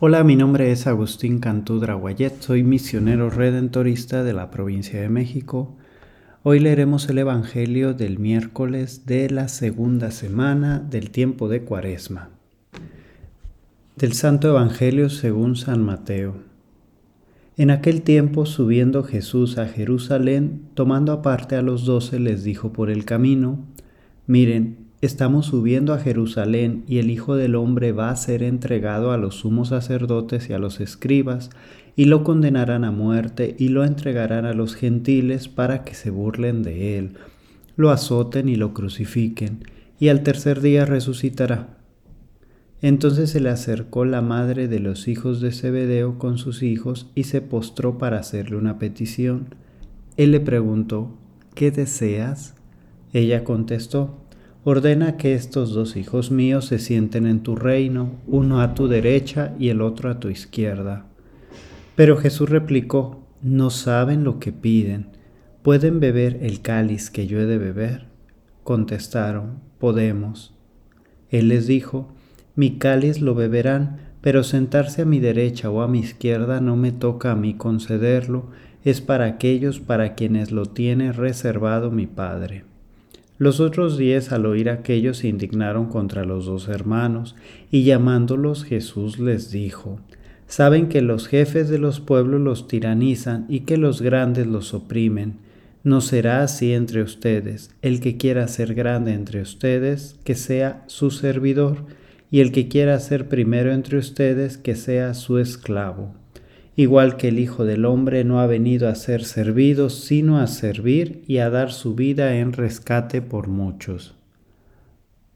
Hola, mi nombre es Agustín Cantú Draguayet, soy misionero redentorista de la provincia de México. Hoy leeremos el Evangelio del miércoles de la segunda semana del tiempo de Cuaresma. Del Santo Evangelio según San Mateo. En aquel tiempo, subiendo Jesús a Jerusalén, tomando aparte a los doce, les dijo por el camino, Miren, Estamos subiendo a Jerusalén y el Hijo del Hombre va a ser entregado a los sumos sacerdotes y a los escribas, y lo condenarán a muerte y lo entregarán a los gentiles para que se burlen de él, lo azoten y lo crucifiquen, y al tercer día resucitará. Entonces se le acercó la madre de los hijos de Zebedeo con sus hijos y se postró para hacerle una petición. Él le preguntó, ¿qué deseas? Ella contestó, Ordena que estos dos hijos míos se sienten en tu reino, uno a tu derecha y el otro a tu izquierda. Pero Jesús replicó, no saben lo que piden. ¿Pueden beber el cáliz que yo he de beber? Contestaron, podemos. Él les dijo, mi cáliz lo beberán, pero sentarse a mi derecha o a mi izquierda no me toca a mí concederlo, es para aquellos para quienes lo tiene reservado mi Padre. Los otros diez al oír aquello se indignaron contra los dos hermanos, y llamándolos Jesús les dijo, Saben que los jefes de los pueblos los tiranizan y que los grandes los oprimen. No será así entre ustedes. El que quiera ser grande entre ustedes, que sea su servidor, y el que quiera ser primero entre ustedes, que sea su esclavo igual que el Hijo del Hombre no ha venido a ser servido, sino a servir y a dar su vida en rescate por muchos.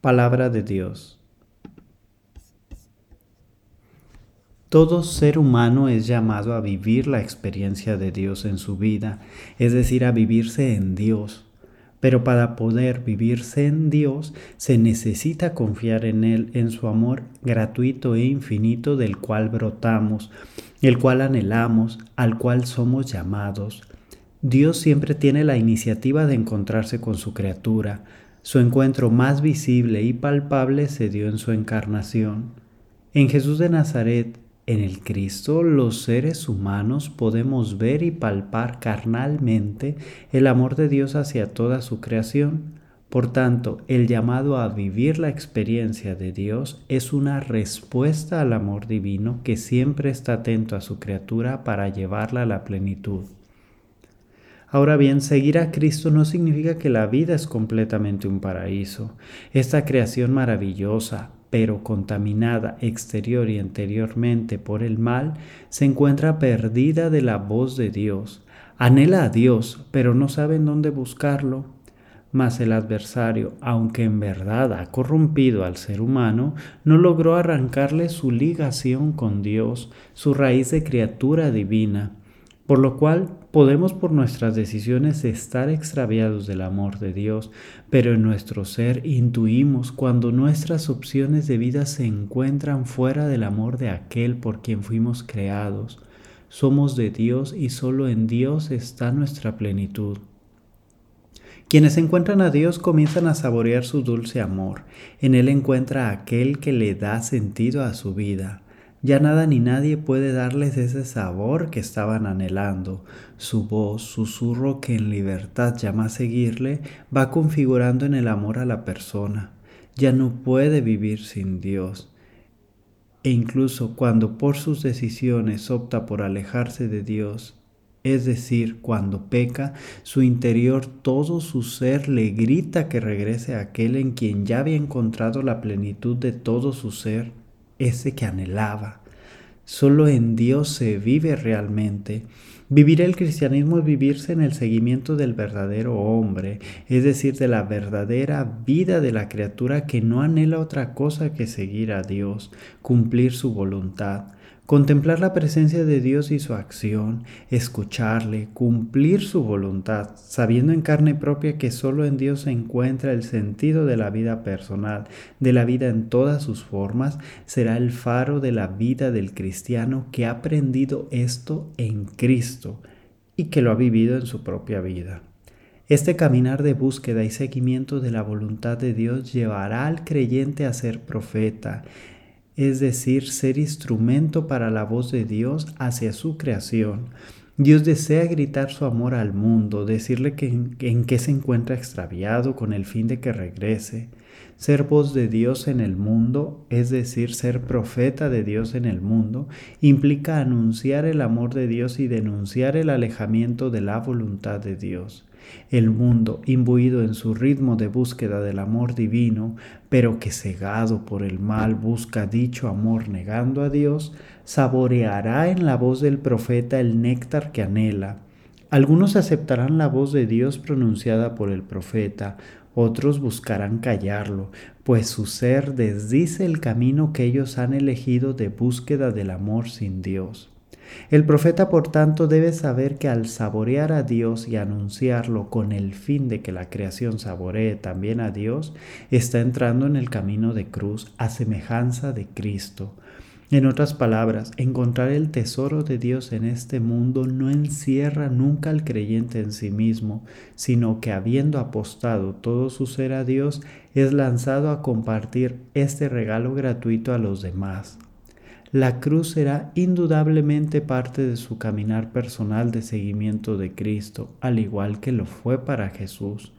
Palabra de Dios. Todo ser humano es llamado a vivir la experiencia de Dios en su vida, es decir, a vivirse en Dios. Pero para poder vivirse en Dios se necesita confiar en Él, en su amor gratuito e infinito del cual brotamos, el cual anhelamos, al cual somos llamados. Dios siempre tiene la iniciativa de encontrarse con su criatura. Su encuentro más visible y palpable se dio en su encarnación. En Jesús de Nazaret, en el Cristo los seres humanos podemos ver y palpar carnalmente el amor de Dios hacia toda su creación. Por tanto, el llamado a vivir la experiencia de Dios es una respuesta al amor divino que siempre está atento a su criatura para llevarla a la plenitud. Ahora bien, seguir a Cristo no significa que la vida es completamente un paraíso. Esta creación maravillosa, pero contaminada exterior y interiormente por el mal, se encuentra perdida de la voz de Dios. Anhela a Dios, pero no sabe en dónde buscarlo. Mas el adversario, aunque en verdad ha corrompido al ser humano, no logró arrancarle su ligación con Dios, su raíz de criatura divina por lo cual podemos por nuestras decisiones estar extraviados del amor de Dios, pero en nuestro ser intuimos cuando nuestras opciones de vida se encuentran fuera del amor de aquel por quien fuimos creados. Somos de Dios y solo en Dios está nuestra plenitud. Quienes encuentran a Dios comienzan a saborear su dulce amor. En Él encuentra aquel que le da sentido a su vida. Ya nada ni nadie puede darles ese sabor que estaban anhelando. Su voz, susurro que en libertad llama a seguirle, va configurando en el amor a la persona. Ya no puede vivir sin Dios. E incluso cuando por sus decisiones opta por alejarse de Dios, es decir, cuando peca, su interior, todo su ser le grita que regrese a aquel en quien ya había encontrado la plenitud de todo su ser ese que anhelaba. Solo en Dios se vive realmente. Vivir el cristianismo es vivirse en el seguimiento del verdadero hombre, es decir, de la verdadera vida de la criatura que no anhela otra cosa que seguir a Dios, cumplir su voluntad. Contemplar la presencia de Dios y su acción, escucharle, cumplir su voluntad, sabiendo en carne propia que solo en Dios se encuentra el sentido de la vida personal, de la vida en todas sus formas, será el faro de la vida del cristiano que ha aprendido esto en Y que lo ha vivido en su propia vida. Este caminar de búsqueda y seguimiento de la voluntad de Dios llevará al creyente a ser profeta, es decir, ser instrumento para la voz de Dios hacia su creación. Dios desea gritar su amor al mundo, decirle en qué se encuentra extraviado con el fin de que regrese. Ser voz de Dios en el mundo, es decir, ser profeta de Dios en el mundo, implica anunciar el amor de Dios y denunciar el alejamiento de la voluntad de Dios. El mundo, imbuido en su ritmo de búsqueda del amor divino, pero que cegado por el mal busca dicho amor negando a Dios, saboreará en la voz del profeta el néctar que anhela. Algunos aceptarán la voz de Dios pronunciada por el profeta, otros buscarán callarlo, pues su ser desdice el camino que ellos han elegido de búsqueda del amor sin Dios. El profeta, por tanto, debe saber que al saborear a Dios y anunciarlo con el fin de que la creación saboree también a Dios, está entrando en el camino de cruz a semejanza de Cristo, en otras palabras, encontrar el tesoro de Dios en este mundo no encierra nunca al creyente en sí mismo, sino que habiendo apostado todo su ser a Dios, es lanzado a compartir este regalo gratuito a los demás. La cruz será indudablemente parte de su caminar personal de seguimiento de Cristo, al igual que lo fue para Jesús.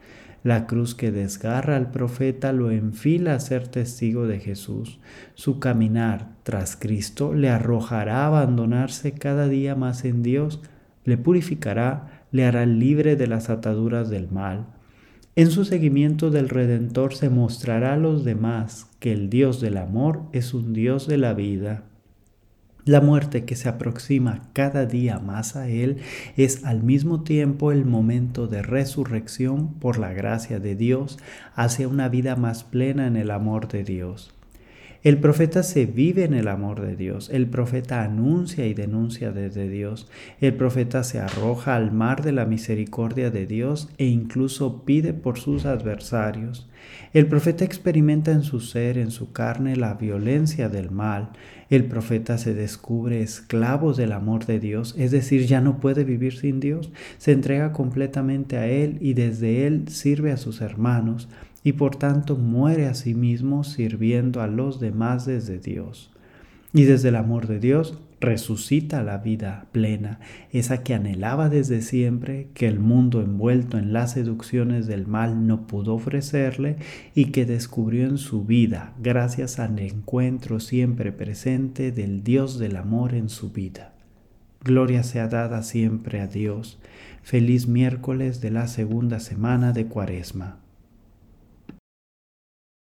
La cruz que desgarra al profeta lo enfila a ser testigo de Jesús. Su caminar tras Cristo le arrojará a abandonarse cada día más en Dios, le purificará, le hará libre de las ataduras del mal. En su seguimiento del Redentor se mostrará a los demás que el Dios del amor es un Dios de la vida. La muerte que se aproxima cada día más a Él es al mismo tiempo el momento de resurrección por la gracia de Dios hacia una vida más plena en el amor de Dios. El profeta se vive en el amor de Dios, el profeta anuncia y denuncia desde Dios, el profeta se arroja al mar de la misericordia de Dios e incluso pide por sus adversarios. El profeta experimenta en su ser, en su carne, la violencia del mal. El profeta se descubre esclavo del amor de Dios, es decir, ya no puede vivir sin Dios, se entrega completamente a Él y desde Él sirve a sus hermanos y por tanto muere a sí mismo sirviendo a los demás desde Dios. Y desde el amor de Dios resucita la vida plena, esa que anhelaba desde siempre, que el mundo envuelto en las seducciones del mal no pudo ofrecerle y que descubrió en su vida gracias al encuentro siempre presente del Dios del amor en su vida. Gloria sea dada siempre a Dios. Feliz miércoles de la segunda semana de Cuaresma.